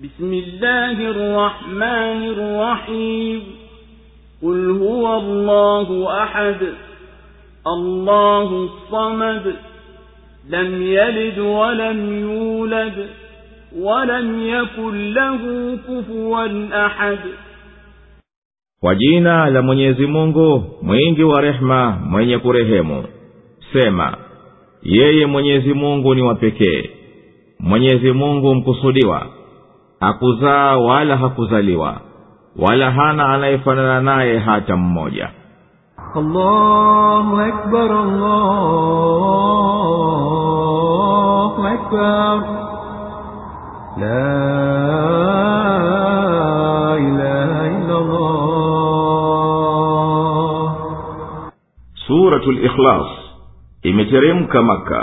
بسم الله الرحمن الرحيم قل هو الله أحد الله الصمد لم يلد ولم يولد ولم يكن له كفوا أحد kwa jina la mwenyezi mungu mwingi wa rehema mwenye kurehemu sema yeye mwenyezi mungu ni wa pekee mwenyezi mungu mkusudiwa hakuzaa wala hakuzaliwa wala hana anayefanana naye hata mmoja الله أكبر الله أكبر لا إله إلا الله suratu likhlas imeteremka maka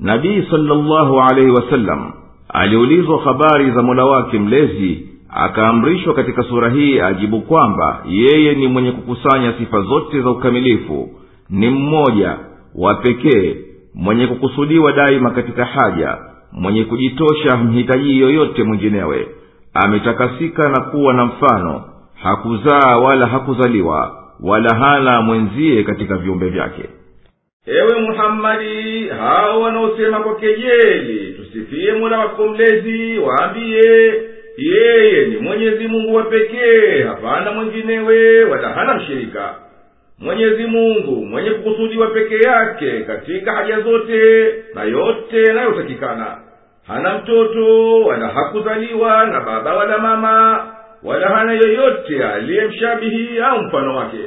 nabii salllahu alaihi wasallam aliulizwa habari za mola wake mlezi akaamrishwa katika sura hii ajibu kwamba yeye ni mwenye kukusanya sifa zote za ukamilifu ni mmoja wa pekee mwenye kukusudiwa daima katika haja mwenye kujitosha mhitaji yoyote mwinginewe. Ametakasika na kuwa na mfano hakuzaa wala hakuzaliwa wala hana mwenzie katika viumbe vyake. Ewe muhammadi hao wanaosema kwa kejeli tusifie mola wako mlezi waambiye yeye ni mwenyezi mungu wa pekee hapana mwenginewe wala hana mshirika. Mwenyezi mungu mwenye kukusudiwa pekee yake katika haja zote na yote yanayotakikana. Hana mtoto wala hakuzaliwa na baba wala mama wala hana yoyote aliyemshabihi au mfano wake